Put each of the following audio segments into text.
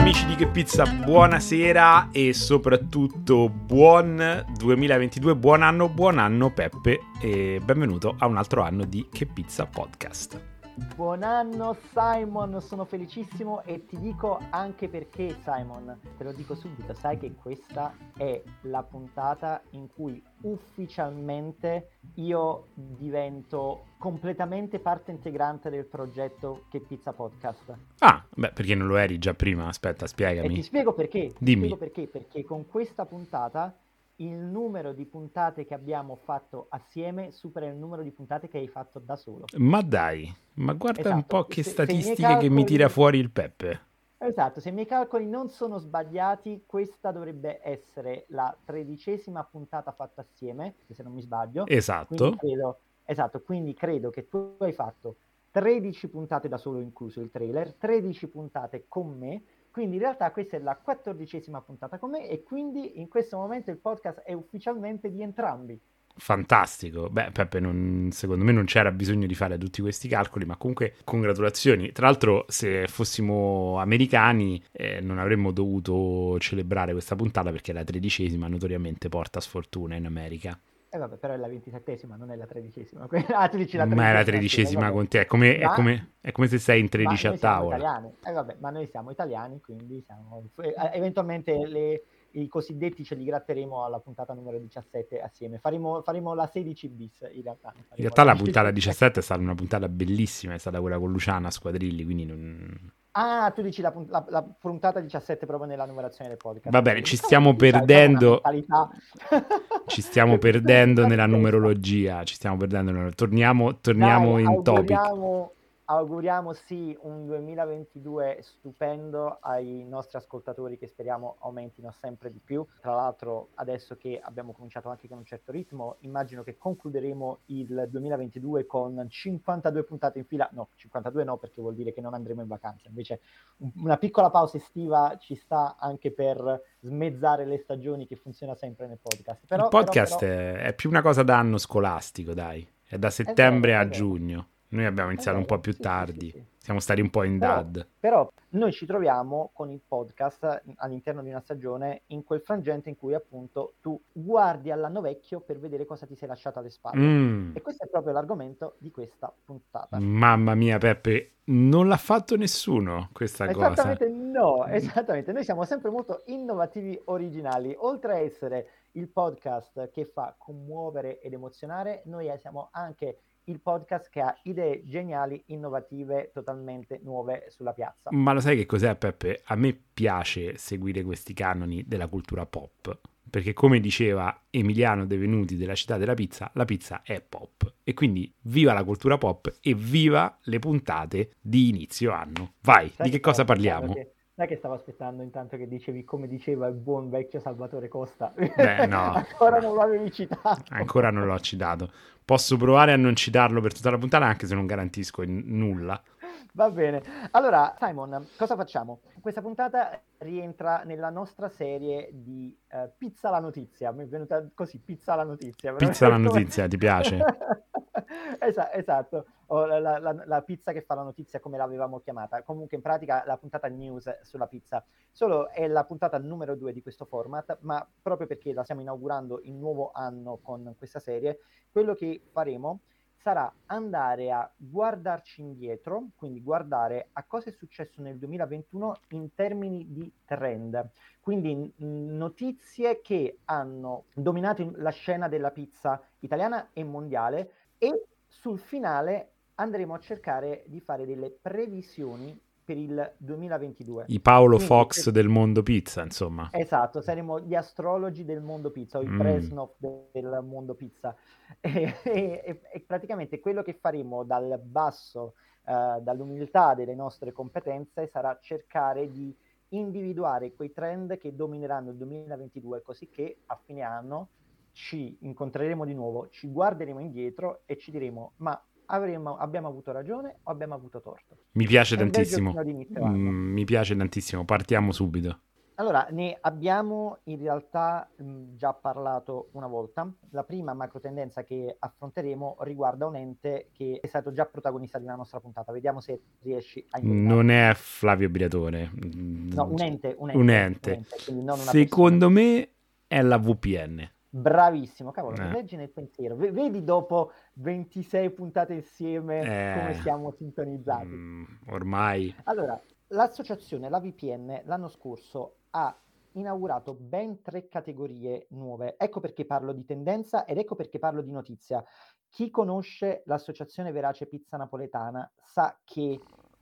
Amici di Che Pizza, buonasera e soprattutto buon 2022, buon anno, buon anno Peppe e benvenuto a un altro anno di Che Pizza Podcast. Buon anno Simon, sono felicissimo e ti dico anche perché Simon, te lo dico subito, sai che questa è la puntata in cui ufficialmente io divento completamente parte integrante del progetto Che Pizza Podcast. Ah, beh, perché non lo eri già prima? Aspetta, spiegami. E ti spiego perché. Dimmi. Ti spiego perché, perché con questa puntata il numero di puntate che abbiamo fatto assieme supera il numero di puntate che hai fatto da solo. Ma dai, ma guarda Esatto, un po' che se- se statistiche che mi calcoli- tira fuori il Peppe. Esatto, se i miei calcoli non sono sbagliati, questa dovrebbe essere la tredicesima puntata fatta assieme, se non mi sbaglio. Esatto. Quindi credo, esatto, quindi credo che tu hai fatto 13 puntate da solo, incluso il trailer, 13 puntate con me. Quindi in realtà questa è la quattordicesima puntata con me e quindi in questo momento il podcast è ufficialmente di entrambi. Fantastico. Beh, Peppe, non- secondo me non c'era bisogno di fare tutti questi calcoli, ma comunque congratulazioni. Tra l'altro, se fossimo americani, eh, non avremmo dovuto celebrare questa puntata perché la tredicesima notoriamente porta sfortuna in America. E vabbè, però è la ventisettesima, non è la tredicesima. Ah, tu dici la ma è la tredicesima con te. È come, è Ma- come- è come se sei in 13 Ma a tavola. Eh, vabbè, ma noi siamo italiani, quindi siamo... eh, eventualmente le- i cosiddetti ce li gratteremo alla puntata numero 17 assieme. Faremo, faremo la 16 bis in realtà. In realtà la puntata 17 è stata una puntata bellissima, è stata quella con Luciana Squadrilli, quindi non... Ah, tu dici la, la- la puntata 17 proprio nella numerazione del podcast. Va bene, ci Diciamo stiamo che, sai, perdendo- Ci stiamo perdendo nella numerologia, ci stiamo perdendo. Torniamo, torniamo Dai, in topic. Auguriamo, sì un 2022 stupendo ai nostri ascoltatori che speriamo aumentino sempre di più. Tra l'altro adesso che abbiamo cominciato anche con un certo ritmo, immagino che concluderemo il 2022 con 52 puntate in fila. No, 52 no perché vuol dire che non andremo in vacanza. Invece un- una piccola pausa estiva ci sta anche per smezzare le stagioni che funziona sempre nel podcast. Però, Il podcast però- È, è più una cosa da anno scolastico, dai. È da settembre vero, a giugno. Noi abbiamo iniziato È un po' più sì, tardi. sì, sì. Siamo stati un po' in Però- dad. Però noi ci troviamo con il podcast all'interno di una stagione in quel frangente in cui appunto tu guardi all'anno vecchio per vedere cosa ti sei lasciato alle spalle. Mm, E questo è proprio l'argomento di questa puntata. mamma mia, Peppe, non l'ha fatto nessuno questa cosa. Esattamente no, esattamente. Noi siamo sempre molto innovativi, originali. Oltre a essere il podcast che fa commuovere ed emozionare, noi siamo anche il podcast che ha idee geniali, innovative, totalmente nuove sulla piazza. Ma lo sai che cos'è, Peppe? A me piace seguire questi canoni della cultura pop. Perché, come diceva Emiliano De Venuti della città della pizza, la pizza è pop. E quindi viva la cultura pop e viva le puntate di inizio anno. Vai, Sai di che cosa parliamo? Sai che stavo aspettando intanto che dicevi come diceva il buon vecchio Salvatore Costa? Beh, no. Ancora non l'avevi citato. Ancora non l'ho citato. Posso provare a non citarlo per tutta la puntata, anche se non garantisco in- nulla. Va bene. Allora, Simon, cosa facciamo? Questa puntata rientra nella nostra serie di eh, Pizza la notizia. Mi è venuta così, Pizza la notizia. Pizza la notizia, ti piace? Esa- esatto, o la, la- la- pizza che fa la notizia come l'avevamo chiamata. Comunque in pratica la puntata news sulla pizza. Solo è la puntata numero due di questo format, ma proprio perché la stiamo inaugurando il nuovo anno con questa serie, quello che faremo sarà andare a guardarci indietro, quindi guardare a cosa è successo nel 2021 in termini di trend. Quindi notizie che hanno dominato in- la scena della pizza italiana e mondiale e sul finale andremo a cercare di fare delle previsioni per il 2022. I Paolo Quindi, Fox per- del mondo pizza, insomma. Esatto, saremo gli astrologi del mondo pizza o i Mm. Presnov del mondo pizza. E, e- e praticamente quello che faremo dal basso, eh, dall'umiltà delle nostre competenze, sarà cercare di individuare quei trend che domineranno il 2022, così che a fine anno ci incontreremo di nuovo, ci guarderemo indietro e ci diremo: ma avremmo- abbiamo avuto ragione o abbiamo avuto torto? Mi piace tantissimo. Mm, mi piace tantissimo. Partiamo subito. Allora, ne abbiamo in realtà mh, già parlato una volta. La prima macro tendenza che affronteremo riguarda un ente che è stato già protagonista di una nostra puntata. Vediamo se riesci a indovinare. Non è Flavio Briatore. No, un ente. Un ente, Un ente. un ente, Secondo persona. me è la VPN. Bravissimo, cavolo, Eh. leggi nel pensiero. V- vedi dopo 26 puntate insieme Eh. come siamo sintonizzati. Mm, ormai Allora, l'associazione, la VPN, l'anno scorso ha inaugurato ben tre categorie nuove. Ecco perché parlo di tendenza ed ecco perché parlo di notizia. Chi conosce l'associazione Verace Pizza Napoletana sa che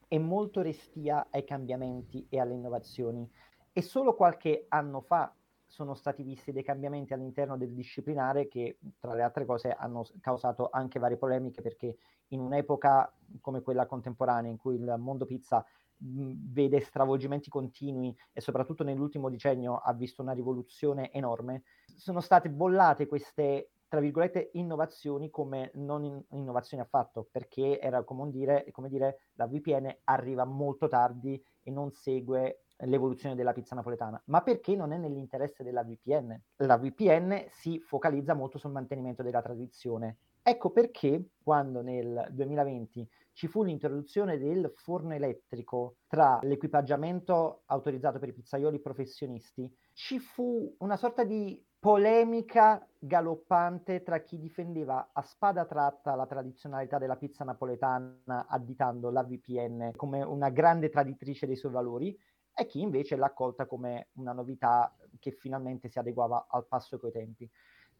è molto restia ai cambiamenti e alle innovazioni e solo qualche anno fa sono stati visti dei cambiamenti all'interno del disciplinare che, tra le altre cose, hanno causato anche varie polemiche perché in un'epoca come quella contemporanea in cui il mondo pizza vede stravolgimenti continui e soprattutto nell'ultimo decennio ha visto una rivoluzione enorme, sono state bollate queste tra virgolette innovazioni come non in- innovazioni affatto perché era come dire, come dire la VPN arriva molto tardi e non segue l'evoluzione della pizza napoletana, ma perché non è nell'interesse della VPN. La VPN si focalizza molto sul mantenimento della tradizione. Ecco perché quando nel 2020 ci fu l'introduzione del forno elettrico tra l'equipaggiamento autorizzato per i pizzaioli professionisti, ci fu una sorta di polemica galoppante tra chi difendeva a spada tratta la tradizionalità della pizza napoletana additando la VPN come una grande traditrice dei suoi valori e chi invece l'ha accolta come una novità che finalmente si adeguava al passo coi tempi.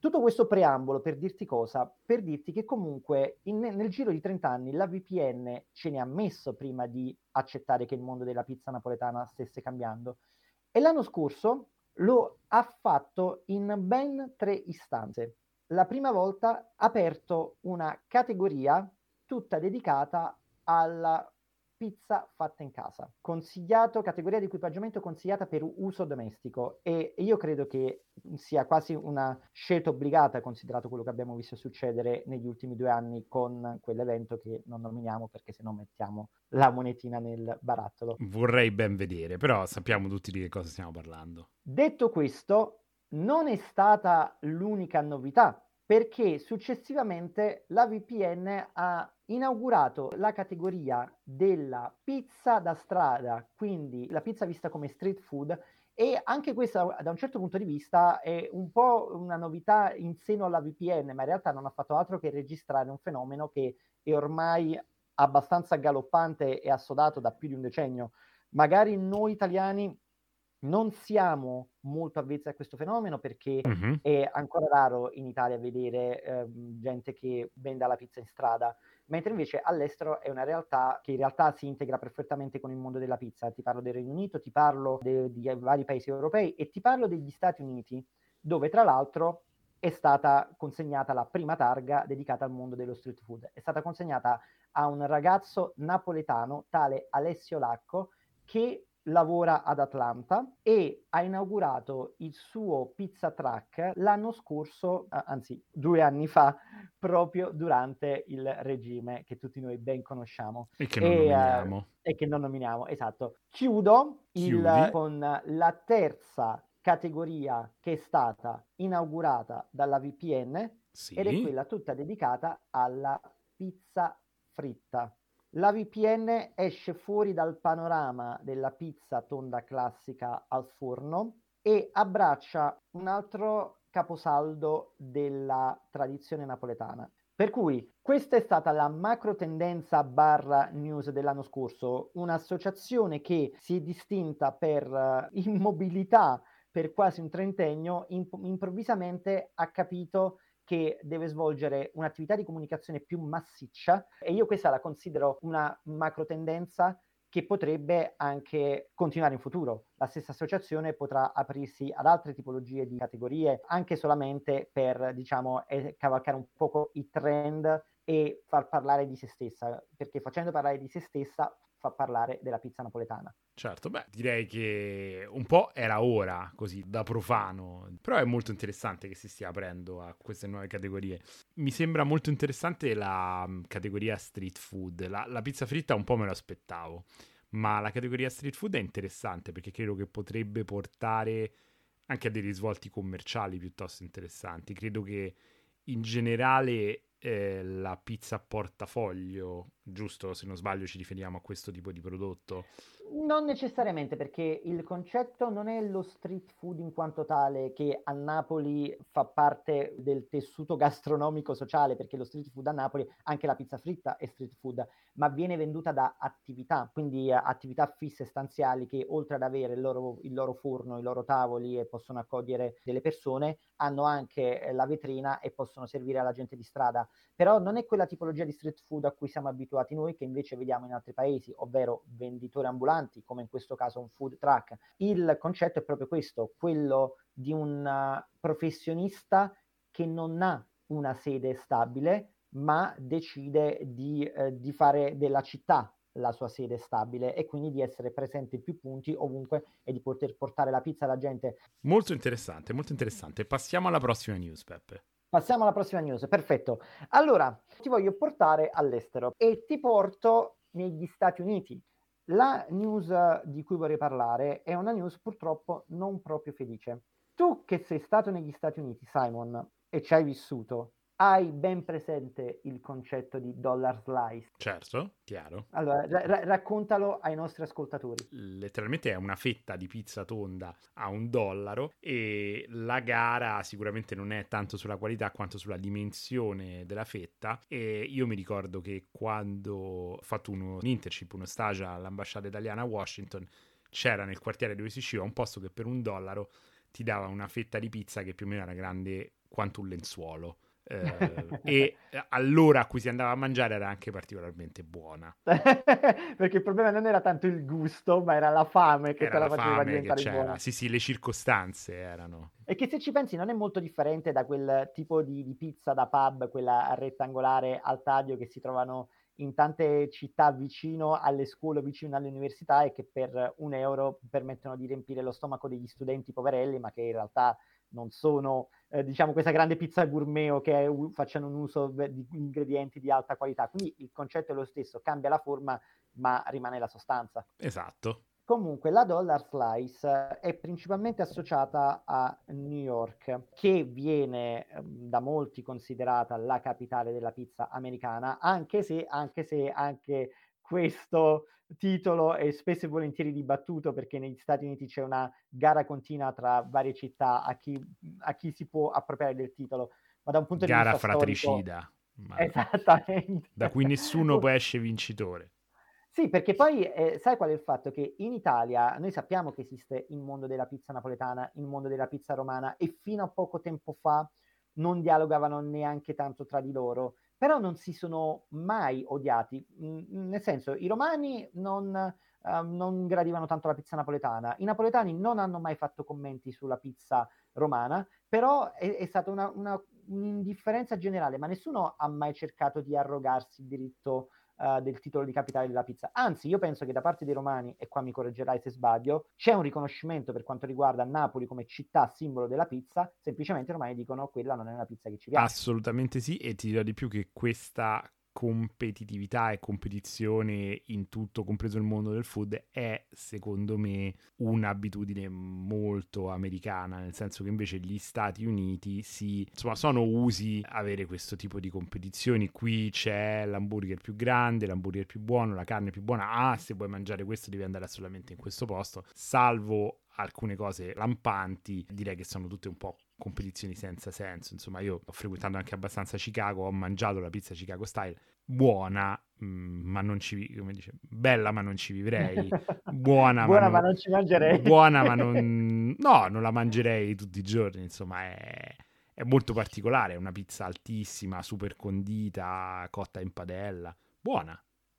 Tutto questo preambolo per dirti cosa? Per dirti che comunque in- nel giro di 30 anni la VPN ce ne ha messo prima di accettare che il mondo della pizza napoletana stesse cambiando. E l'anno scorso lo ha fatto in ben tre istanze. La prima volta ha aperto una categoria tutta dedicata alla pizza fatta in casa, consigliato, categoria di equipaggiamento consigliata per uso domestico e io credo che sia quasi una scelta obbligata considerato quello che abbiamo visto succedere negli ultimi due anni con quell'evento che non nominiamo perché se no mettiamo la monetina nel barattolo. vorrei ben vedere, però sappiamo tutti di che cosa stiamo parlando. Detto questo, non è stata l'unica novità, perché successivamente la VPN ha inaugurato la categoria della pizza da strada, quindi la pizza vista come street food, e anche questa da un certo punto di vista è un po' una novità in seno alla VPN, ma in realtà non ha fatto altro che registrare un fenomeno che è ormai abbastanza galoppante e assodato da più di un decennio. Magari noi italiani non siamo molto avvezzi a questo fenomeno perché Mhm. è ancora raro in Italia vedere ehm, gente che venda la pizza in strada, mentre invece all'estero è una realtà che in realtà si integra perfettamente con il mondo della pizza. Ti parlo del Regno Unito, ti parlo di vari paesi europei e ti parlo degli Stati Uniti, dove tra l'altro è stata consegnata la prima targa dedicata al mondo dello street food. È stata consegnata a un ragazzo napoletano, tale Alessio Lacco, che lavora ad Atlanta e ha inaugurato il suo pizza truck l'anno scorso, anzi due anni fa, proprio durante il regime che tutti noi ben conosciamo E che non E, eh, nominiamo. e che non nominiamo. Esatto. Chiudo il- con la terza categoria che è stata inaugurata dalla VPN Sì. ed è quella tutta dedicata alla pizza fritta. La VPN esce fuori dal panorama della pizza tonda classica al forno e abbraccia un altro caposaldo della tradizione napoletana. Per cui questa è stata la macro tendenza barra news dell'anno scorso, un'associazione che si è distinta per eh, immobilità per quasi un trentennio, imp- improvvisamente ha capito che deve svolgere un'attività di comunicazione più massiccia e io questa la considero una macro tendenza che potrebbe anche continuare in futuro. La stessa associazione potrà aprirsi ad altre tipologie di categorie anche solamente per, diciamo, cavalcare un poco i trend e far parlare di se stessa, perché facendo parlare di se stessa fa parlare della pizza napoletana. Certo, beh, direi che un po' era ora, così, da profano, però è molto interessante che si stia aprendo a queste nuove categorie. Mi sembra molto interessante la mm, categoria street food, la, la pizza fritta un po' me lo aspettavo, ma la categoria street food è interessante perché credo che potrebbe portare anche a dei risvolti commerciali piuttosto interessanti. Credo che in generale eh, la pizza portafoglio, giusto? Se non sbaglio ci riferiamo a questo tipo di prodotto. Non necessariamente, perché il concetto non è lo street food in quanto tale che a Napoli fa parte del tessuto gastronomico sociale, perché lo street food a Napoli, anche la pizza fritta è street food, ma viene venduta da attività, quindi uh, attività fisse stanziali che oltre ad avere il loro, il loro, forno, i loro tavoli e possono accogliere delle persone, hanno anche eh, la vetrina e possono servire alla gente di strada. Però non è quella tipologia di street food a cui siamo abituati noi, che invece vediamo in altri paesi, ovvero venditori ambulanti avanti, come in questo caso un food truck. Il concetto è proprio questo, quello di un uh, professionista che non ha una sede stabile, ma decide di, eh, di fare della città la sua sede stabile e quindi di essere presente in più punti ovunque e di poter portare la pizza alla gente. Molto interessante, molto interessante. Passiamo alla prossima news, Peppe. Passiamo alla prossima news, perfetto. Allora, ti voglio portare all'estero e ti porto negli Stati Uniti. La news di cui vorrei parlare è una news purtroppo non proprio felice. Tu che sei stato negli Stati Uniti, Simon, e ci hai vissuto, hai ben presente il concetto di dollar slice? Certo, chiaro. Allora, ra- raccontalo ai nostri ascoltatori. Letteralmente è una fetta di pizza tonda a un dollaro e la gara sicuramente non è tanto sulla qualità quanto sulla dimensione della fetta e io mi ricordo che quando ho fatto uno, un internship, uno stage all'ambasciata italiana a Washington, c'era nel quartiere dove si usciva un posto che per un dollaro ti dava una fetta di pizza che più o meno era grande quanto un lenzuolo eh, e all'ora a cui si andava a mangiare era anche particolarmente buona. Perché il problema non era tanto il gusto, ma era la fame che era te la, la faceva diventare buona. Sì, sì, le circostanze erano. E che se ci pensi non è molto differente da quel tipo di, di pizza da pub, quella rettangolare al taglio che si trovano in tante città vicino alle scuole, vicino alle università e che per un euro permettono di riempire lo stomaco degli studenti poverelli, ma che in realtà non sono eh, diciamo questa grande pizza gourmet o che uh, facciano un uso di ingredienti di alta qualità. Quindi il concetto è lo stesso, cambia la forma, ma rimane la sostanza. Esatto. Comunque la Dollar Slice è principalmente associata a New York, che viene ehm, da molti considerata la capitale della pizza americana, anche se anche, se, anche questo titolo è spesso e volentieri dibattuto perché negli Stati Uniti c'è una gara continua tra varie città a chi, a chi si può appropriare del titolo. Ma da un punto gara di vista fratricida. Storico, esattamente. Da cui nessuno poi esce vincitore. Sì, perché poi eh, sai qual è il fatto? Che in Italia noi sappiamo che esiste il mondo della pizza napoletana, il mondo della pizza romana e fino a poco tempo fa non dialogavano neanche tanto tra di loro però non si sono mai odiati, mm, nel senso i romani non, uh, non, gradivano tanto la pizza napoletana, i napoletani non hanno mai fatto commenti sulla pizza romana, però è, è stata una, una, un'indifferenza generale, ma nessuno ha mai cercato di arrogarsi il diritto uh, del titolo di capitale della pizza. Anzi, io penso che da parte dei romani, e qua mi correggerai se sbaglio, c'è un riconoscimento per quanto riguarda Napoli come città simbolo della pizza, semplicemente i romani dicono quella non è una pizza che ci piace. Assolutamente sì, e ti dirò di più che questa competitività e competizione in tutto, compreso il mondo del food, è secondo me un'abitudine molto americana, nel senso che invece gli Stati Uniti si, insomma, sono usi avere questo tipo di competizioni. Qui c'è l'hamburger più grande, l'hamburger più buono, la carne più buona. Ah, se vuoi mangiare questo devi andare assolutamente in questo posto, salvo alcune cose lampanti, direi che sono tutte un po' competizioni senza senso. Insomma, io ho frequentato anche abbastanza Chicago, ho mangiato la pizza Chicago style, buona, mh, mm, ma non ci come dice, bella ma non ci vivrei, buona, buona ma, non, ma non ci mangerei. Buona ma non no, non la mangerei tutti i giorni, insomma, è è molto particolare, è una pizza altissima, super condita, cotta in padella. Buona,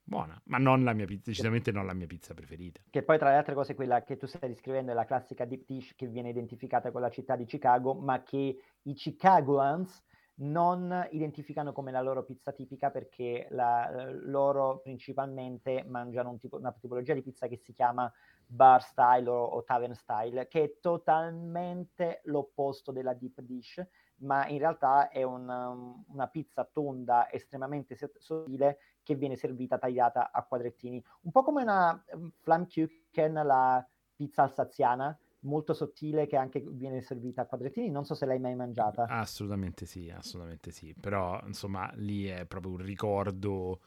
buona, ma non la mia pizza, decisamente non la mia pizza preferita. Che poi tra le altre cose quella che tu stai descrivendo è la classica deep dish che viene identificata con la città di Chicago, ma che i Chicagoans non identificano come la loro pizza tipica perché la, loro principalmente mangiano un tipo, una tipologia di pizza che si chiama bar style o, o tavern style, che è totalmente l'opposto della deep dish, ma in realtà è un, una pizza tonda estremamente sottile che viene servita tagliata a quadrettini. Un po' come una um, Flammkuchen, la pizza alsaziana, molto sottile che anche viene servita a quadrettini. Non so se l'hai mai mangiata. Assolutamente sì, assolutamente sì. Però insomma lì è proprio un ricordo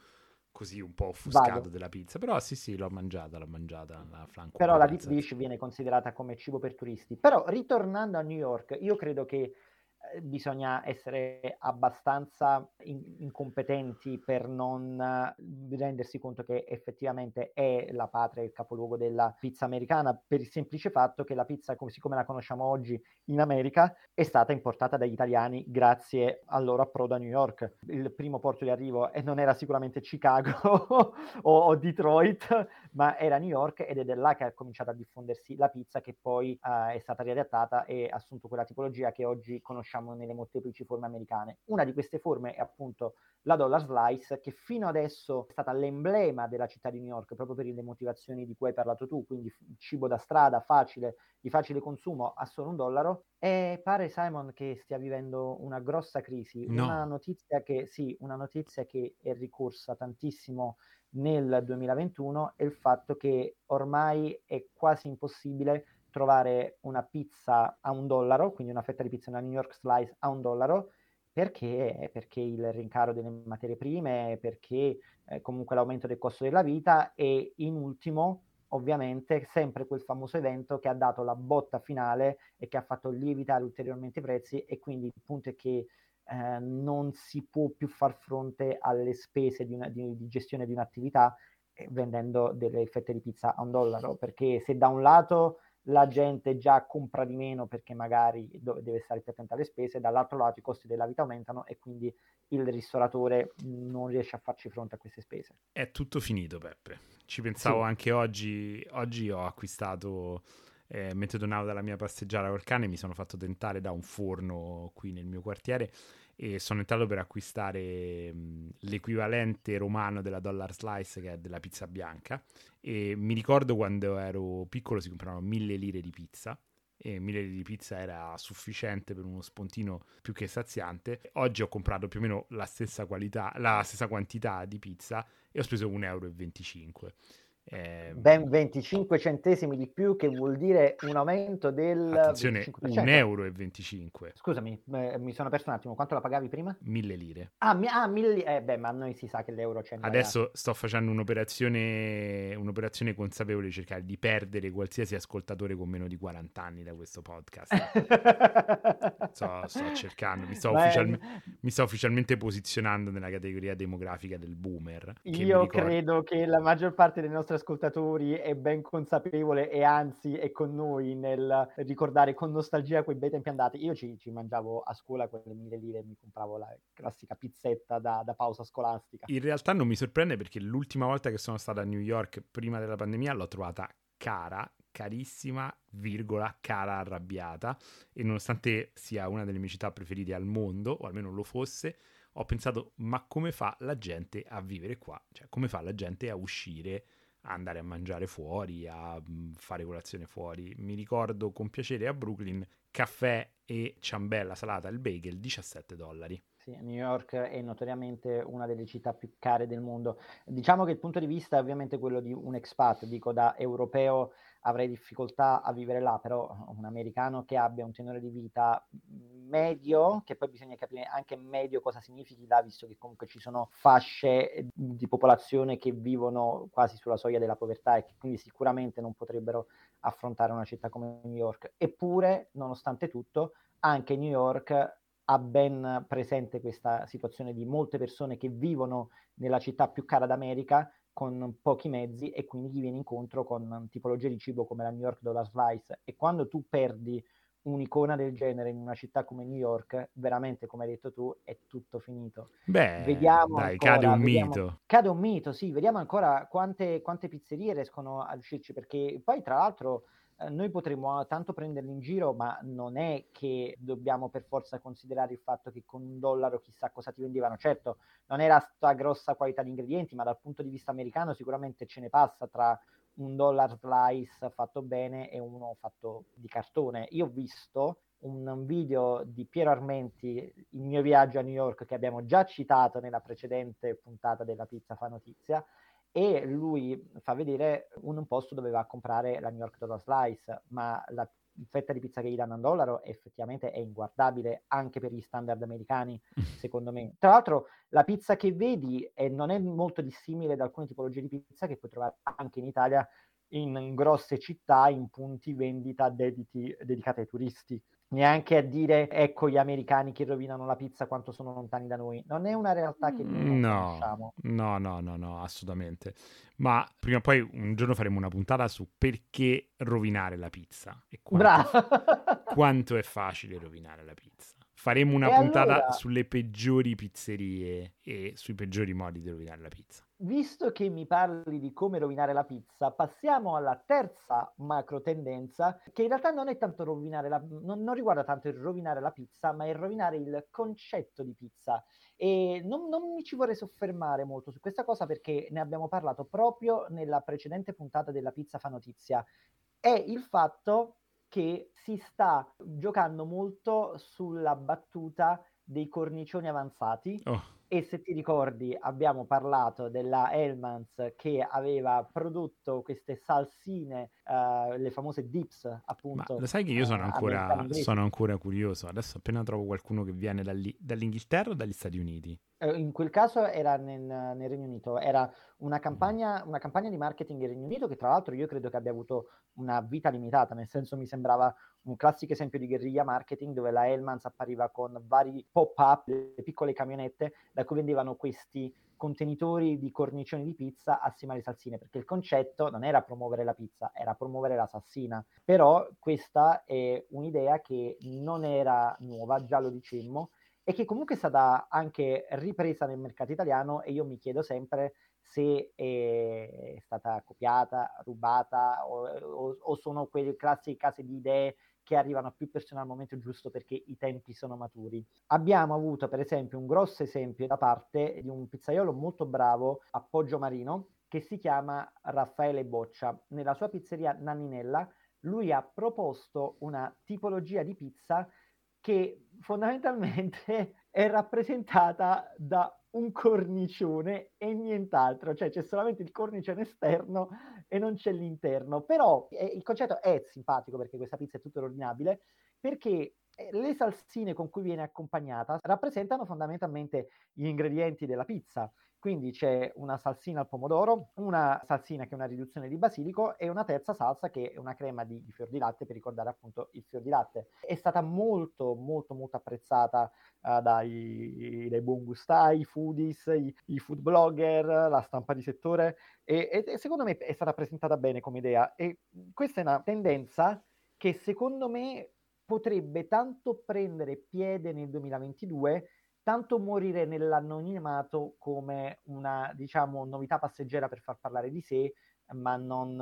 così un po' offuscato Vago. della pizza. Però sì, sì, l'ho mangiata, l'ho mangiata la flanco. Però la deep dish viene considerata come cibo per turisti. Però ritornando a New York, io credo che bisogna essere abbastanza in- incompetenti per non uh, rendersi conto che effettivamente è la patria, il capoluogo della pizza americana, per il semplice fatto che la pizza, come, siccome la conosciamo oggi in America, è stata importata dagli italiani grazie al loro approdo a New York. Il primo porto di arrivo e non era sicuramente Chicago o, o, Detroit, ma era New York ed è da là che ha cominciato a diffondersi la pizza che poi uh, è stata riadattata e ha assunto quella tipologia che oggi conosciamo conosciamo nelle molteplici forme americane. Una di queste forme è appunto la dollar slice, che fino adesso è stata l'emblema della città di New York, proprio per le motivazioni di cui hai parlato tu, quindi cibo da strada, facile, di facile consumo a solo un dollaro. E pare Simon che stia vivendo una grossa crisi, no. una notizia che sì, una notizia che è ricorsa tantissimo nel 2021 è il fatto che ormai è quasi impossibile trovare una pizza a un dollaro, quindi una fetta di pizza, una New York Slice a un dollaro, perché? Perché il rincaro delle materie prime, perché eh, comunque l'aumento del costo della vita e in ultimo ovviamente sempre quel famoso evento che ha dato la botta finale e che ha fatto lievitare ulteriormente i prezzi e quindi il punto è che eh, non si può più far fronte alle spese di, una, di, di gestione di un'attività eh, vendendo delle fette di pizza a un dollaro perché se da un lato la gente già compra di meno perché magari deve stare più attenta alle spese, dall'altro lato i costi della vita aumentano e quindi il ristoratore non riesce a farci fronte a queste spese. È tutto finito, Peppe. Ci pensavo sì. anche oggi. Oggi ho acquistato, eh, mentre tornavo dalla mia passeggiata col cane, mi sono fatto tentare da un forno qui nel mio quartiere e sono entrato per acquistare l'equivalente romano della dollar slice che è della pizza bianca. E mi ricordo quando ero piccolo si compravano mille lire di pizza e mille lire di pizza era sufficiente per uno spontino più che saziante. Oggi ho comprato più o meno la stessa qualità la stessa quantità di pizza e ho speso 1,25 euro eh, ben 25 centesimi di più, che vuol dire un aumento del attenzione, 1,25 euro. E 25. Scusami, eh, mi sono perso un attimo. Quanto la pagavi prima? Mille lire. Ah, mi, ah mille eh, beh, ma a noi si sa che l'euro c'è. Adesso sto facendo un'operazione, un'operazione consapevole di cercare di perdere qualsiasi ascoltatore con meno di 40 anni da questo podcast. sto, sto, cercando, mi sto, ufficial, mi sto, ufficialmente posizionando nella categoria demografica del boomer. Io credo che la maggior parte dei nostri ascoltatori è ben consapevole e anzi è con noi nel ricordare con nostalgia quei bei tempi andati. Io ci, ci mangiavo a scuola quelle mille lire e mi compravo la classica pizzetta da, da pausa scolastica. In realtà non mi sorprende perché l'ultima volta che sono stata a New York prima della pandemia l'ho trovata cara, carissima, virgola, cara arrabbiata e nonostante sia una delle mie città preferite al mondo, o almeno lo fosse, ho pensato ma come fa la gente a vivere qua? Cioè come fa la gente a uscire andare a mangiare fuori, a mm, fare colazione fuori. Mi ricordo con piacere a Brooklyn caffè e ciambella salata al bagel 17 dollari. Sì, New York è notoriamente una delle città più care del mondo. Diciamo che il punto di vista è ovviamente quello di un expat, dico da europeo avrei difficoltà a vivere là, però un americano che abbia un tenore di vita medio, che poi bisogna capire anche medio cosa significhi là, visto che comunque ci sono fasce di popolazione che vivono quasi sulla soglia della povertà e che quindi sicuramente non potrebbero affrontare una città come New York. Eppure, nonostante tutto, anche New York ha ben presente questa situazione di molte persone che vivono nella città più cara d'America con pochi mezzi e quindi gli viene incontro con tipologie di cibo come la New York Dollar Slice e quando tu perdi un'icona del genere in una città come New York, veramente come hai detto tu, è tutto finito. Beh, vediamo dai, ancora, cade un vediamo, mito. Cade un mito, sì, vediamo ancora quante, quante pizzerie riescono a uscirci, perché poi tra l'altro noi potremmo tanto prenderli in giro, ma non è che dobbiamo per forza considerare il fatto che con un dollaro chissà cosa ti vendevano. Certo, non era sta grossa qualità di ingredienti, ma dal punto di vista americano sicuramente ce ne passa tra un dollar slice fatto bene e uno fatto di cartone. Io ho visto un video di Piero Armenti, il mio viaggio a New York, che abbiamo già citato nella precedente puntata della Pizza Fa Notizia, e lui fa vedere un posto dove va a comprare la New York Total Slice, ma la fetta di pizza che gli danno a un dollaro effettivamente è inguardabile anche per gli standard americani, secondo me. Tra l'altro la pizza che vedi è, non è molto dissimile da alcune tipologie di pizza che puoi trovare anche in Italia in grosse città, in punti vendita dediti, dedicati ai turisti neanche a dire ecco gli americani che rovinano la pizza quanto sono lontani da noi. Non è una realtà che noi no, conosciamo. No, no, no, no, assolutamente. Ma prima o poi un giorno faremo una puntata su perché rovinare la pizza e quanto, quanto è facile rovinare la pizza. Faremo una e puntata allora... sulle peggiori pizzerie e sui peggiori modi di rovinare la pizza visto che mi parli di come rovinare la pizza, passiamo alla terza macro tendenza, che in realtà non è tanto rovinare la, non, non riguarda tanto il rovinare la pizza, ma il rovinare il concetto di pizza. E non, non, mi ci vorrei soffermare molto su questa cosa perché ne abbiamo parlato proprio nella precedente puntata della Pizza Fa Notizia. È il fatto che si sta giocando molto sulla battuta dei cornicioni avanzati. Oh e se ti ricordi abbiamo parlato della Hellmans che aveva prodotto queste salsine, uh, le famose dips appunto. Ma lo sai che io sono, uh, ancora, sono ancora curioso, adesso appena trovo qualcuno che viene dall'Inghilterra o dagli Stati Uniti? Eh, in quel caso era nel, nel, Regno Unito, era una campagna, una campagna, di marketing in Regno Unito che tra l'altro io credo che abbia avuto una vita limitata, nel senso mi sembrava un classico esempio di guerriglia marketing dove la Hellmans appariva con vari pop-up, le piccole camionette da cui vendevano questi contenitori di cornicioni di pizza assieme alle salsine, perché il concetto non era promuovere la pizza, era promuovere la salsina. Però questa è un'idea che non era nuova, già lo dicemmo, e che comunque è stata anche ripresa nel mercato italiano e io mi chiedo sempre se è stata copiata, rubata o, o, o sono quelle classiche case di idee che arrivano a più persone al momento giusto perché i tempi sono maturi. Abbiamo avuto per esempio un grosso esempio da parte di un pizzaiolo molto bravo a Poggio Marino che si chiama Raffaele Boccia. Nella sua pizzeria Nanninella lui ha proposto una tipologia di pizza che fondamentalmente è rappresentata da un cornicione e nient'altro, cioè c'è solamente il cornicione esterno e non c'è l'interno. Però eh, il concetto è simpatico perché questa pizza è tutto ordinabile, perché le salsine con cui viene accompagnata rappresentano fondamentalmente gli ingredienti della pizza. Quindi c'è una salsina al pomodoro, una salsina che è una riduzione di basilico e una terza salsa che è una crema di, di fior di latte per ricordare appunto il fior di latte. È stata molto molto molto apprezzata uh, dai, dai buon gustai, i foodies, i, i, food blogger, la stampa di settore e, e secondo me è stata presentata bene come idea e questa è una tendenza che secondo me potrebbe tanto prendere piede nel 2022 tanto morire nell'anonimato come una, diciamo, novità passeggera per far parlare di sé, ma non,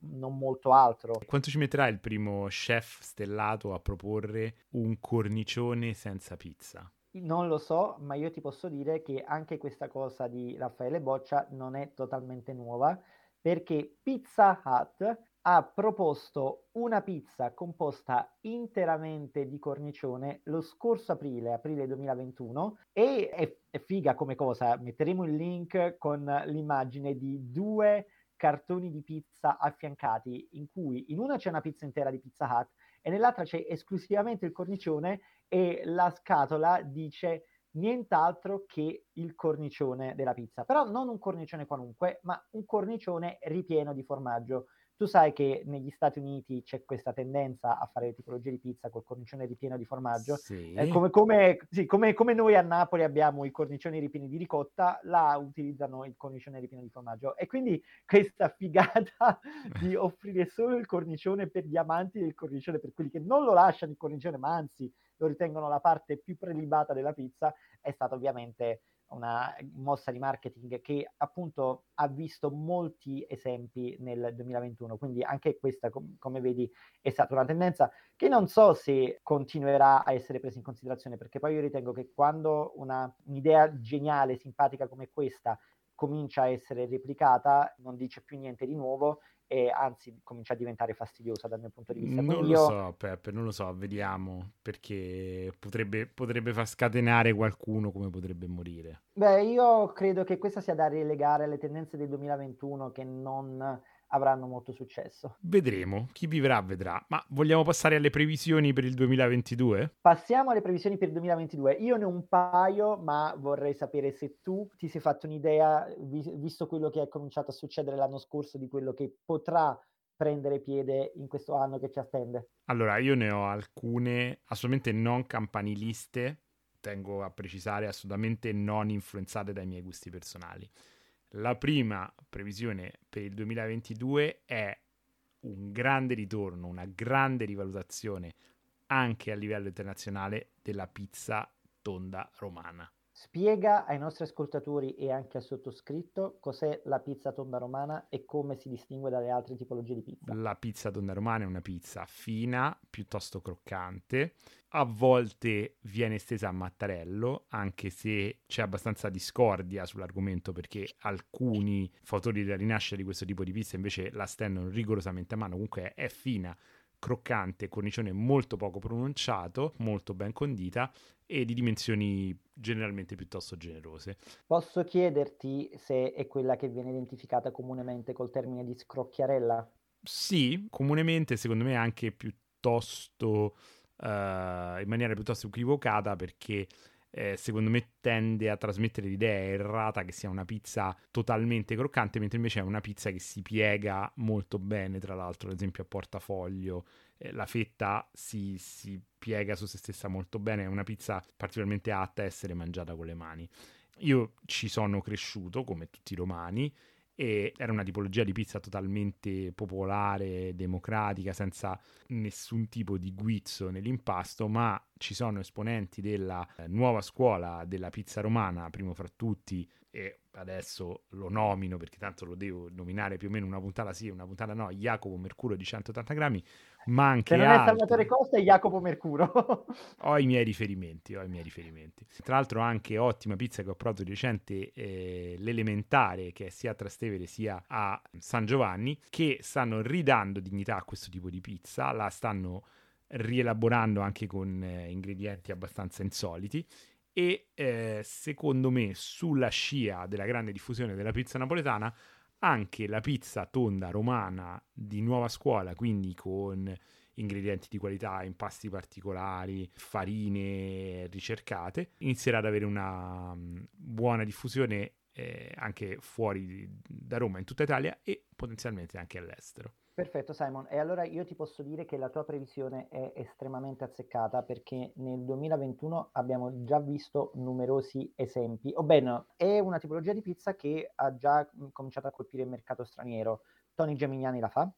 non, molto altro. Quanto ci metterà il primo chef stellato a proporre un cornicione senza pizza? Non lo so, ma io ti posso dire che anche questa cosa di Raffaele Boccia non è totalmente nuova, perché Pizza Hut ha proposto una pizza composta interamente di cornicione lo scorso aprile, aprile 2021, e è, è figa come cosa. Metteremo il link con l'immagine di due cartoni di pizza affiancati, in cui in una c'è una pizza intera di Pizza Hut e nell'altra c'è esclusivamente il cornicione e la scatola dice nient'altro che il cornicione della pizza, però non un cornicione qualunque, ma un cornicione ripieno di formaggio. Tu sai che negli Stati Uniti c'è questa tendenza a fare tipologie di pizza col cornicione ripieno di formaggio. Sì. Eh, come, come, sì, come, come, noi a Napoli abbiamo i cornicioni ripieni di ricotta, là utilizzano il cornicione ripieno di formaggio. E quindi questa figata di offrire solo il cornicione per gli amanti del cornicione, per quelli che non lo lasciano il cornicione, ma anzi lo ritengono la parte più prelibata della pizza, è stata ovviamente una mossa di marketing che appunto ha visto molti esempi nel 2021, quindi anche questa, com- come vedi, è stata una tendenza che non so se continuerà a essere presa in considerazione, perché poi io ritengo che quando una, un'idea geniale, simpatica come questa comincia a essere replicata, non dice più niente di nuovo e anzi comincia a diventare fastidiosa dal mio punto di vista. Non Quindi lo io... so, Peppe, non lo so, vediamo, perché potrebbe, potrebbe far scatenare qualcuno come potrebbe morire. Beh, io credo che questa sia da relegare alle tendenze del 2021 che non avranno molto successo. Vedremo, chi vivrà vedrà. Ma vogliamo passare alle previsioni per il 2022? Passiamo alle previsioni per il 2022. Io ne ho un paio, ma vorrei sapere se tu ti sei fatto un'idea, visto quello che è cominciato a succedere l'anno scorso, di quello che potrà prendere piede in questo anno che ci attende. Allora, io ne ho alcune assolutamente non campaniliste, tengo a precisare assolutamente non influenzate dai miei gusti personali. La prima previsione per il 2022 è un grande ritorno, una grande rivalutazione anche a livello internazionale della pizza tonda romana. Spiega ai nostri ascoltatori e anche al sottoscritto cos'è la pizza tonda romana e come si distingue dalle altre tipologie di pizza. La pizza tonda romana è una pizza fina, piuttosto croccante, a volte viene estesa a mattarello, anche se c'è abbastanza discordia sull'argomento perché alcuni fautori della rinascita di questo tipo di pizza invece la stendono rigorosamente a mano, comunque è fina, croccante, cornicione molto poco pronunciato, molto ben condita e di dimensioni generalmente piuttosto generose. Posso chiederti se è quella che viene identificata comunemente col termine di scrocchiarella? Sì, comunemente secondo me anche piuttosto uh, in maniera piuttosto equivocata perché eh, secondo me tende a trasmettere l'idea errata che sia una pizza totalmente croccante, mentre invece è una pizza che si piega molto bene, tra l'altro, ad esempio a portafoglio, eh, la fetta si, si piega su se stessa molto bene, è una pizza particolarmente atta a essere mangiata con le mani. Io ci sono cresciuto, come tutti i romani, e era una tipologia di pizza totalmente popolare, democratica, senza nessun tipo di guizzo nell'impasto, ma ci sono esponenti della eh, nuova scuola della pizza romana, primo fra tutti, e adesso lo nomino perché tanto lo devo nominare più o meno una puntata sì, una puntata no, Jacopo Mercuro di 180 grammi, ma anche Se non altri. è Salvatore Costa è Jacopo Mercuro. ho i miei riferimenti, ho i miei riferimenti. Tra l'altro anche ottima pizza che ho provato di recente, eh, l'elementare, che è sia a Trastevere sia a San Giovanni, che stanno ridando dignità a questo tipo di pizza, la stanno rielaborando anche con eh, ingredienti abbastanza insoliti e eh, secondo me sulla scia della grande diffusione della pizza napoletana anche la pizza tonda romana di nuova scuola, quindi con ingredienti di qualità, impasti particolari, farine ricercate, inizierà ad avere una mm, buona diffusione eh, anche fuori da Roma, in tutta Italia e potenzialmente anche all'estero. Perfetto Simon, e allora io ti posso dire che la tua previsione è estremamente azzeccata perché nel 2021 abbiamo già visto numerosi esempi, o bene è una tipologia di pizza che ha già cominciato a colpire il mercato straniero. Tony Gemignani la fa,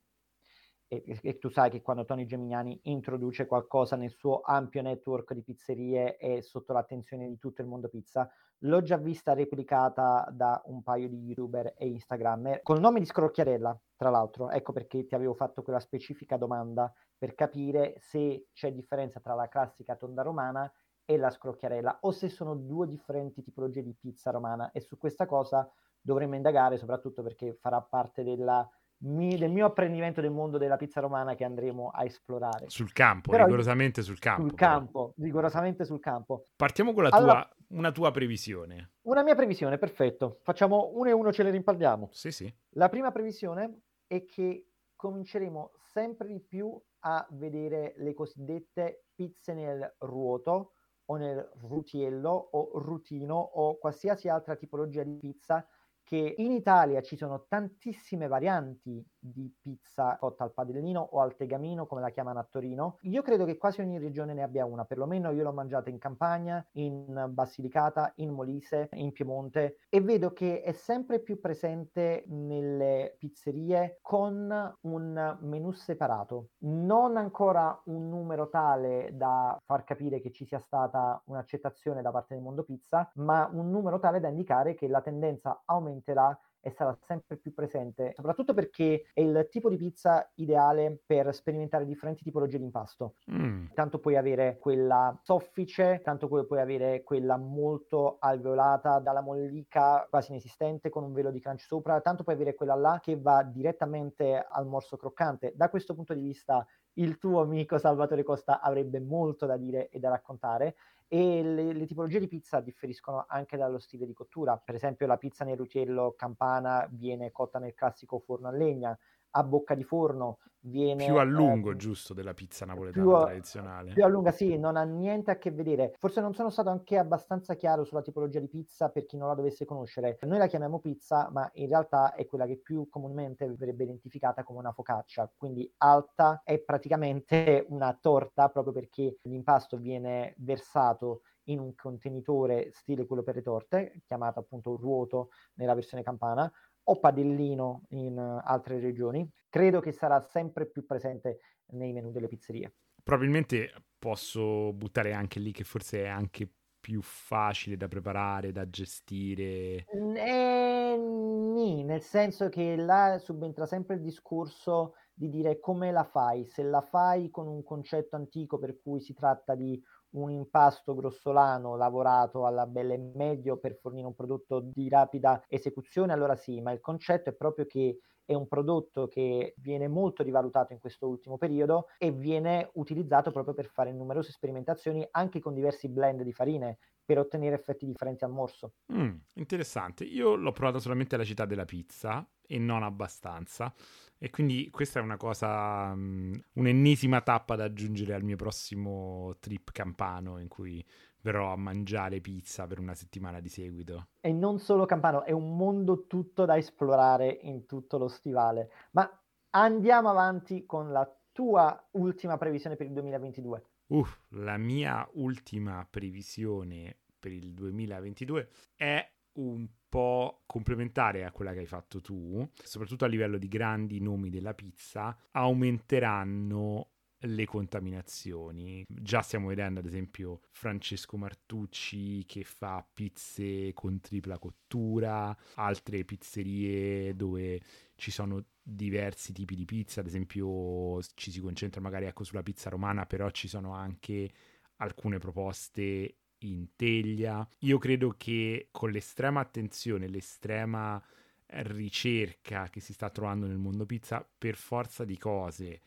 e, e, tu sai che quando Tony Gemignani introduce qualcosa nel suo ampio network di pizzerie e sotto l'attenzione di tutto il mondo pizza, l'ho già vista replicata da un paio di youtuber e instagrammer col nome di Scrocchiarella, tra l'altro. Ecco perché ti avevo fatto quella specifica domanda per capire se c'è differenza tra la classica tonda romana e la scrocchiarella o se sono due differenti tipologie di pizza romana e su questa cosa dovremmo indagare soprattutto perché farà parte della mi, del mio apprendimento del mondo della pizza romana che andremo a esplorare. Sul campo, però, rigorosamente sul campo. Sul però. campo, rigorosamente sul campo. Partiamo con la allora, tua, una tua previsione. Una mia previsione, perfetto. Facciamo uno e uno, ce le rimpalliamo. Sì, sì. La prima previsione è che cominceremo sempre di più a vedere le cosiddette pizze nel ruoto o nel rutiello o rutino o qualsiasi altra tipologia di pizza che in Italia ci sono tantissime varianti di pizza cotta al padellino o al tegamino, come la chiamano a Torino. Io credo che quasi ogni regione ne abbia una, perlomeno io l'ho mangiata in Campania, in Basilicata, in Molise, in Piemonte e vedo che è sempre più presente nelle pizzerie con un menù separato. Non ancora un numero tale da far capire che ci sia stata un'accettazione da parte del mondo pizza, ma un numero tale da indicare che la tendenza aumenterà e sarà sempre più presente, soprattutto perché è il tipo di pizza ideale per sperimentare differenti tipologie di impasto. Mm. Tanto puoi avere quella soffice, tanto puoi avere quella molto alveolata, dalla mollica quasi inesistente con un velo di crunch sopra, tanto puoi avere quella là che va direttamente al morso croccante. Da questo punto di vista il tuo amico Salvatore Costa avrebbe molto da dire e da raccontare e le, le, tipologie di pizza differiscono anche dallo stile di cottura. Per esempio la pizza nel rutello campana viene cotta nel classico forno a legna, a bocca di forno viene... Più a lungo, eh, giusto, della pizza napoletana più a, tradizionale. Più a lunga, sì, non ha niente a che vedere. Forse non sono stato anche abbastanza chiaro sulla tipologia di pizza per chi non la dovesse conoscere. Noi la chiamiamo pizza, ma in realtà è quella che più comunemente verrebbe identificata come una focaccia, quindi alta, è praticamente una torta proprio perché l'impasto viene versato in un contenitore stile quello per le torte, chiamato appunto ruoto nella versione campana, o padellino in altre regioni, credo che sarà sempre più presente nei menu delle pizzerie. Probabilmente posso buttare anche lì che forse è anche più facile da preparare, da gestire. Eh, nì, nel senso che là subentra sempre il discorso di dire come la fai, se la fai con un concetto antico per cui si tratta di un impasto grossolano lavorato alla bella e medio per fornire un prodotto di rapida esecuzione, allora sì, ma il concetto è proprio che è un prodotto che viene molto rivalutato in questo ultimo periodo e viene utilizzato proprio per fare numerose sperimentazioni anche con diversi blend di farine per ottenere effetti differenti al morso. Mm, interessante. Io l'ho provato solamente alla città della pizza e non abbastanza. E quindi questa è una cosa, um, un'ennesima tappa da aggiungere al mio prossimo trip campano in cui verrò a mangiare pizza per una settimana di seguito. E non solo campano, è un mondo tutto da esplorare in tutto lo stivale. Ma andiamo avanti con la tua ultima previsione per il 2022. Uh, la mia ultima previsione per il 2022 è un po' complementare a quella che hai fatto tu, soprattutto a livello di grandi nomi della pizza, aumenteranno le contaminazioni. Già stiamo vedendo ad esempio Francesco Martucci che fa pizze con tripla cottura, altre pizzerie dove ci sono diversi tipi di pizza, ad esempio ci si concentra magari ecco sulla pizza romana, però ci sono anche alcune proposte in teglia. Io credo che con l'estrema attenzione, l'estrema ricerca che si sta trovando nel mondo pizza, per forza di cose,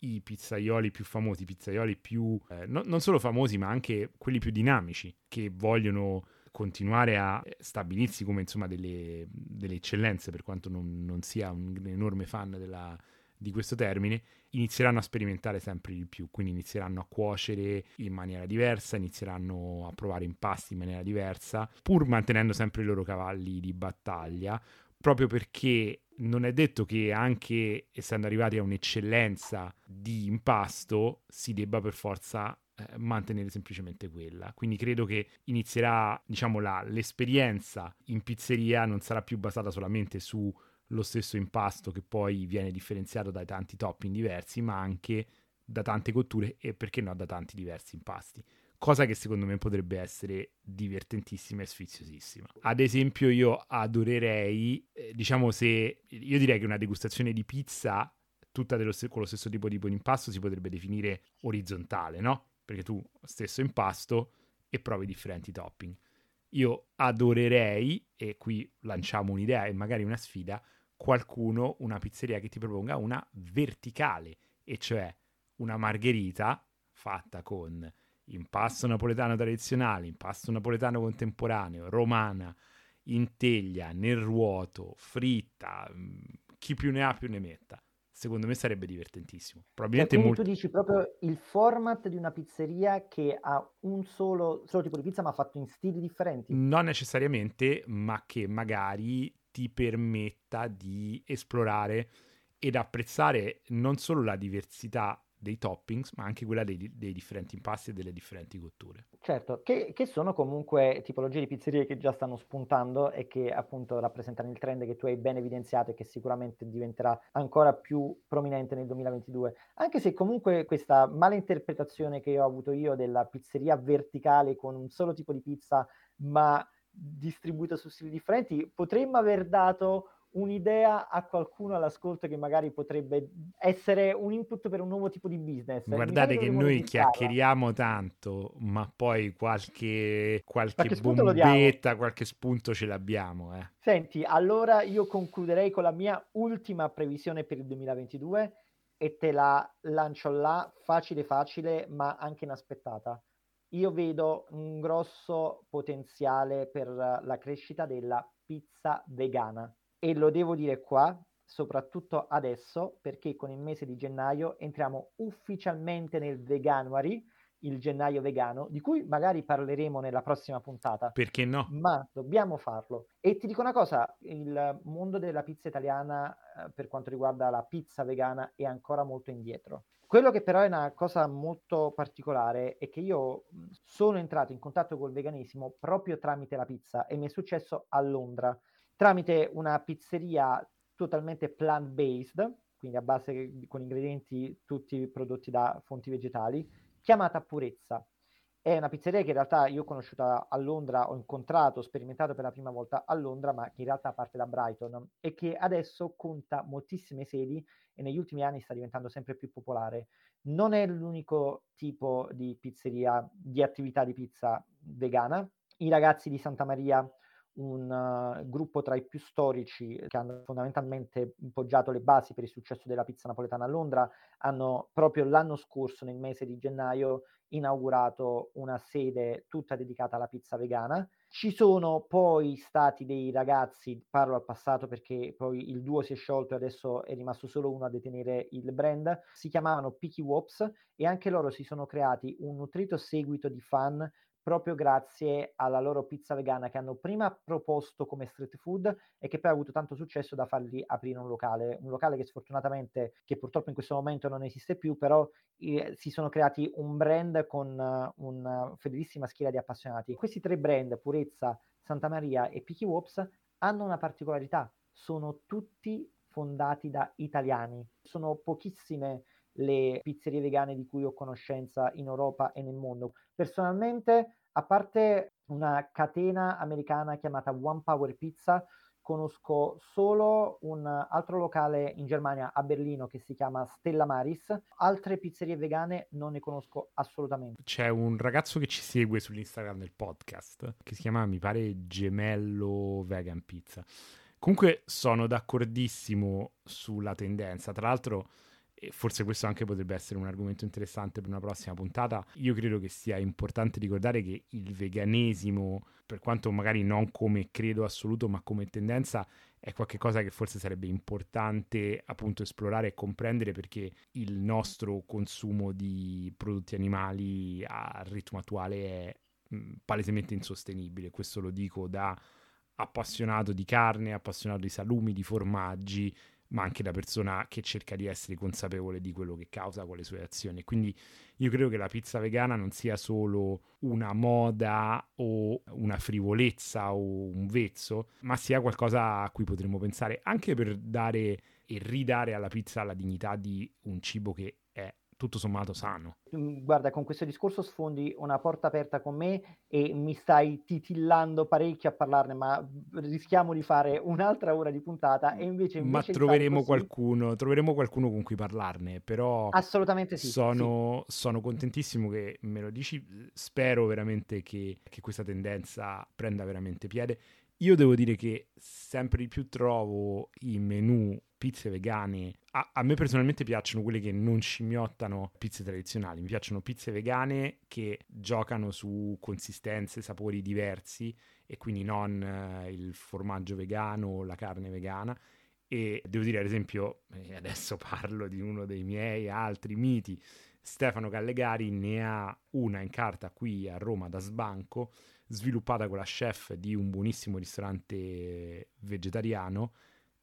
i pizzaioli più famosi, i pizzaioli più eh, no, non solo famosi, ma anche quelli più dinamici che vogliono continuare a stabilirsi come insomma delle, delle eccellenze, per quanto non, non sia un enorme fan della, di questo termine, inizieranno a sperimentare sempre di più, quindi inizieranno a cuocere in maniera diversa, inizieranno a provare impasti in maniera diversa, pur mantenendo sempre i loro cavalli di battaglia, proprio perché non è detto che anche essendo arrivati a un'eccellenza di impasto si debba per forza eh, mantenere semplicemente quella. Quindi credo che inizierà, diciamo, la, l'esperienza in pizzeria non sarà più basata solamente sullo stesso impasto che poi viene differenziato dai tanti topping diversi, ma anche da tante cotture e perché no da tanti diversi impasti cosa che secondo me potrebbe essere divertentissima e sfiziosissima. Ad esempio, io adorerei, eh, diciamo, se io direi che una degustazione di pizza tutta dello, con lo stesso tipo di impasto si potrebbe definire orizzontale, no? Perché tu stesso impasto e provi differenti topping. Io adorerei, e qui lanciamo un'idea e magari una sfida, qualcuno, una pizzeria che ti proponga una verticale, e cioè una margherita fatta con impasto napoletano tradizionale, impasto napoletano contemporaneo, romana, in teglia, nel ruoto, fritta, mm, chi più ne ha più ne metta. Secondo me sarebbe divertentissimo. Probabilmente quindi molto... tu dici proprio il format di una pizzeria che ha un solo, solo tipo di pizza ma fatto in stili differenti? Non necessariamente, ma che magari ti permetta di esplorare ed apprezzare non solo la diversità dei toppings, ma anche quella dei, dei differenti impasti e delle differenti cotture. Certo, che, che, sono comunque tipologie di pizzerie che già stanno spuntando e che appunto rappresentano il trend che tu hai ben evidenziato e che sicuramente diventerà ancora più prominente nel 2022. Anche se comunque questa mala interpretazione che ho avuto io della pizzeria verticale con un solo tipo di pizza, ma distribuita su stili differenti, potremmo aver dato un'idea a qualcuno all'ascolto che magari potrebbe essere un input per un nuovo tipo di business. Guardate che noi chiacchieriamo tanto, ma poi qualche, qualche, qualche bombetta, qualche spunto ce l'abbiamo. Eh. Senti, allora io concluderei con la mia ultima previsione per il 2022 e te la lancio là, facile facile, ma anche inaspettata. Io vedo un grosso potenziale per la crescita della pizza vegana e lo devo dire qua, soprattutto adesso, perché con il mese di gennaio entriamo ufficialmente nel Veganuary, il gennaio vegano, di cui magari parleremo nella prossima puntata. Perché no? Ma dobbiamo farlo. E ti dico una cosa, il mondo della pizza italiana eh, per quanto riguarda la pizza vegana è ancora molto indietro. Quello che però è una cosa molto particolare è che io sono entrato in contatto col veganesimo proprio tramite la pizza e mi è successo a Londra tramite una pizzeria totalmente plant-based, quindi a base con ingredienti tutti prodotti da fonti vegetali, chiamata Purezza. È una pizzeria che in realtà io ho conosciuto a Londra, ho incontrato, ho sperimentato per la prima volta a Londra, ma che in realtà parte da Brighton e che adesso conta moltissime sedi e negli ultimi anni sta diventando sempre più popolare. Non è l'unico tipo di pizzeria, di attività di pizza vegana. I ragazzi di Santa Maria un uh, gruppo tra i più storici che hanno fondamentalmente poggiato le basi per il successo della pizza napoletana a Londra, hanno proprio l'anno scorso, nel mese di gennaio, inaugurato una sede tutta dedicata alla pizza vegana. Ci sono poi stati dei ragazzi, parlo al passato perché poi il duo si è sciolto e adesso è rimasto solo uno a detenere il brand, si chiamavano Picky Wops e anche loro si sono creati un nutrito seguito di fan proprio grazie alla loro pizza vegana che hanno prima proposto come street food e che poi ha avuto tanto successo da fargli aprire un locale, un locale che sfortunatamente, che purtroppo in questo momento non esiste più, però eh, si sono creati un brand con uh, una fedelissima schiera di appassionati. Questi tre brand, Purezza, Santa Maria e Picky Wops, hanno una particolarità, sono tutti fondati da italiani, sono pochissime le pizzerie vegane di cui ho conoscenza in Europa e nel mondo. Personalmente, a parte una catena americana chiamata One Power Pizza, conosco solo un altro locale in Germania, a Berlino, che si chiama Stella Maris. Altre pizzerie vegane non ne conosco assolutamente. C'è un ragazzo che ci segue sull'Instagram del podcast, che si chiama, mi pare, Gemello Vegan Pizza. Comunque sono d'accordissimo sulla tendenza. Tra l'altro e forse questo anche potrebbe essere un argomento interessante per una prossima puntata, io credo che sia importante ricordare che il veganesimo, per quanto magari non come credo assoluto, ma come tendenza, è qualcosa che forse sarebbe importante appunto esplorare e comprendere perché il nostro consumo di prodotti animali al ritmo attuale è mh, palesemente insostenibile. Questo lo dico da appassionato di carne, appassionato di salumi, di formaggi, ma anche da persona che cerca di essere consapevole di quello che causa con le sue azioni. Quindi io credo che la pizza vegana non sia solo una moda o una frivolezza o un vezzo, ma sia qualcosa a cui potremmo pensare anche per dare e ridare alla pizza la dignità di un cibo che tutto sommato sano. Mm, guarda, con questo discorso sfondi una porta aperta con me e mi stai titillando parecchio a parlarne, ma rischiamo di fare un'altra ora di puntata e invece... invece ma troveremo così... qualcuno, troveremo qualcuno con cui parlarne, però... Assolutamente sì. Sono, sì. sono contentissimo che me lo dici, spero veramente che, che questa tendenza prenda veramente piede. Io devo dire che sempre di più trovo i menu pizze vegane. A, a, me personalmente piacciono quelle che non scimmiottano pizze tradizionali, mi piacciono pizze vegane che giocano su consistenze, sapori diversi e quindi non eh, il formaggio vegano o la carne vegana. E devo dire, ad esempio, adesso parlo di uno dei miei altri miti, Stefano Gallegari ne ha una in carta qui a Roma da sbanco, sviluppata con la chef di un buonissimo ristorante vegetariano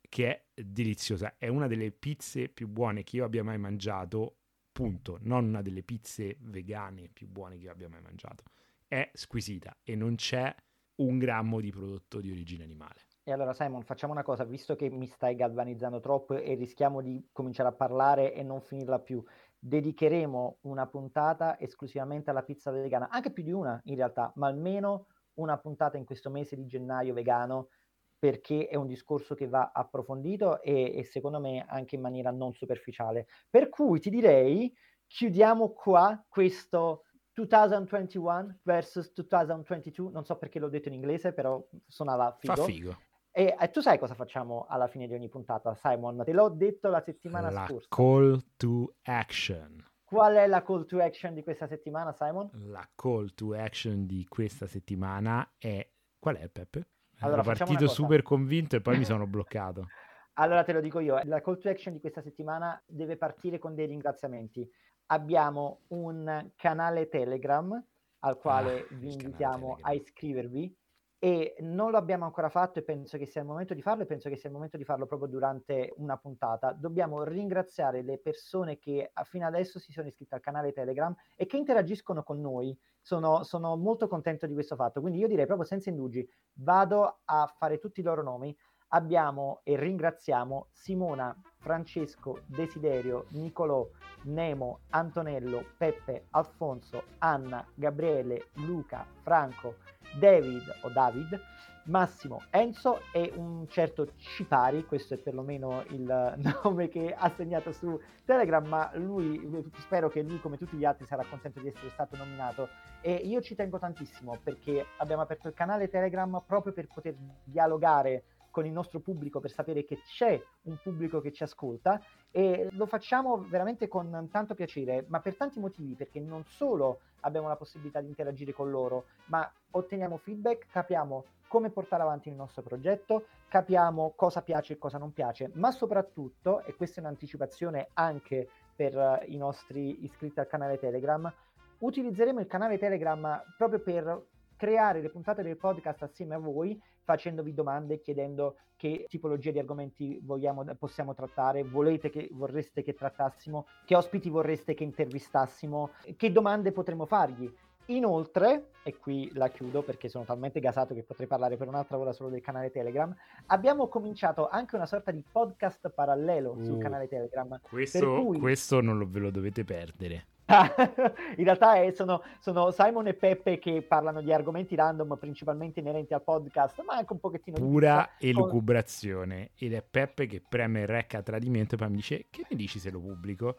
che è deliziosa. È una delle pizze più buone che io abbia mai mangiato, punto. Non una delle pizze vegane più buone che io abbia mai mangiato. È squisita e non c'è un grammo di prodotto di origine animale. E allora Simon, facciamo una cosa, visto che mi stai galvanizzando troppo e rischiamo di cominciare a parlare e non finirla più, dedicheremo una puntata esclusivamente alla pizza vegana, anche più di una in realtà, ma almeno una puntata in questo mese di gennaio vegano perché è un discorso che va approfondito e, e secondo me anche in maniera non superficiale. Per cui ti direi, chiudiamo qua questo 2021 versus 2022, non so perché l'ho detto in inglese, però suonava figo. Fa figo. E eh, tu sai cosa facciamo alla fine di ogni puntata, Simon? Te l'ho detto la settimana la scorsa. Call to action. Qual è la call to action di questa settimana, Simon? La call to action di questa settimana è... Qual è, Peppe? Allora, Ero partito super convinto e poi mi sono bloccato. Allora te lo dico io, la call to action di questa settimana deve partire con dei ringraziamenti. Abbiamo un canale Telegram al quale Ah, vi invitiamo a iscrivervi e non lo abbiamo ancora fatto e penso che sia il momento di farlo e penso che sia il momento di farlo proprio durante una puntata. Dobbiamo ringraziare le persone che a- fino adesso si sono iscritte al canale Telegram e che interagiscono con noi. Sono, sono molto contento di questo fatto, quindi io direi proprio senza indugi, vado a fare tutti i loro nomi. Abbiamo e ringraziamo Simona, Francesco, Desiderio, Nicolò, Nemo, Antonello, Peppe, Alfonso, Anna, Gabriele, Luca, Franco, David o David, Massimo, Enzo e un certo Cipari, questo è perlomeno il nome che ha segnato su Telegram, ma lui, spero che lui come tutti gli altri sarà contento di essere stato nominato. E io ci tengo tantissimo perché abbiamo aperto il canale Telegram proprio per poter dialogare con il nostro pubblico per sapere che c'è un pubblico che ci ascolta e lo facciamo veramente con tanto piacere, ma per tanti motivi, perché non solo abbiamo la possibilità di interagire con loro, ma otteniamo feedback, capiamo come portare avanti il nostro progetto, capiamo cosa piace e cosa non piace, ma soprattutto, e questa è un'anticipazione anche per eh, i nostri iscritti al canale Telegram, utilizzeremo il canale Telegram proprio per creare le puntate del podcast assieme a voi, facendovi domande, chiedendo che tipologia di argomenti vogliamo, possiamo trattare, volete che, vorreste che trattassimo, che ospiti vorreste che intervistassimo, che domande potremmo fargli. Inoltre, e qui la chiudo perché sono talmente gasato che potrei parlare per un'altra ora solo del canale Telegram, abbiamo cominciato anche una sorta di podcast parallelo sul Uh, canale Telegram. Questo, cui- questo non lo, ve lo dovete perdere. in realtà è- sono, sono Simon e Peppe che parlano di argomenti random principalmente inerenti al podcast, ma anche un pochettino di Pura pizza, con- elucubrazione. Ed è Peppe che preme il rec a tradimento e poi mi dice che ne dici se lo pubblico?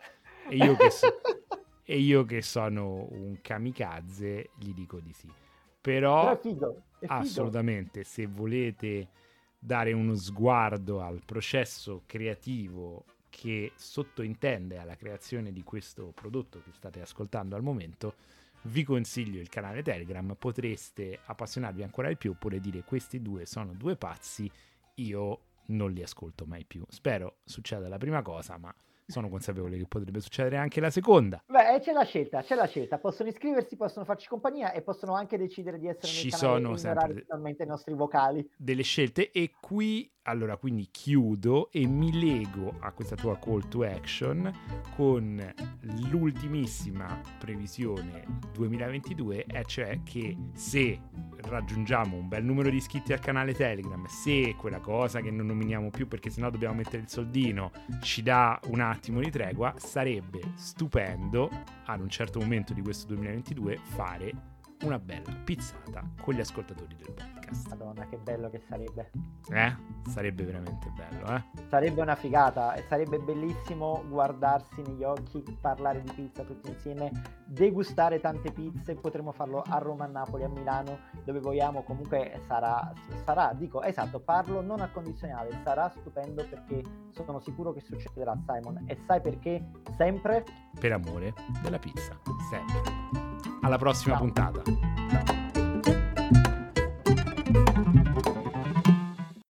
E io che, so- e io che sono un kamikaze gli dico di sì. Però Però è figo, è figo. assolutamente se volete dare uno sguardo al processo creativo che sottointende alla creazione di questo prodotto che state ascoltando al momento, vi consiglio il canale Telegram, potreste appassionarvi ancora di più oppure dire questi due sono due pazzi, io non li ascolto mai più. Spero succeda la prima cosa, ma sono consapevole che potrebbe succedere anche la seconda. Beh, c'è la scelta, c'è la scelta. Possono iscriversi, possono farci compagnia e possono anche decidere di essere Ci nel canale sono e ignorare i nostri vocali. delle scelte e qui allora quindi chiudo e mi lego a questa tua call to action con l'ultimissima previsione 2022 e cioè che se raggiungiamo un bel numero di iscritti al canale Telegram se quella cosa che non nominiamo più perché sennò dobbiamo mettere il soldino ci dà un attimo di tregua sarebbe stupendo ad un certo momento di questo 2022 fare una bella pizzata con gli ascoltatori del podcast. Madonna, che bello che sarebbe. Eh? Sarebbe veramente bello, eh? Sarebbe una figata e sarebbe bellissimo guardarsi negli occhi, parlare di pizza tutti insieme, degustare tante pizze. Potremmo farlo a Roma, a Napoli, a Milano, dove vogliamo. Comunque sarà, sarà, dico, esatto, parlo non al condizionale, sarà stupendo perché sono sicuro che succederà, Simon. E sai perché? Sempre Per amore della pizza. Sempre. Alla prossima Ciao. puntata.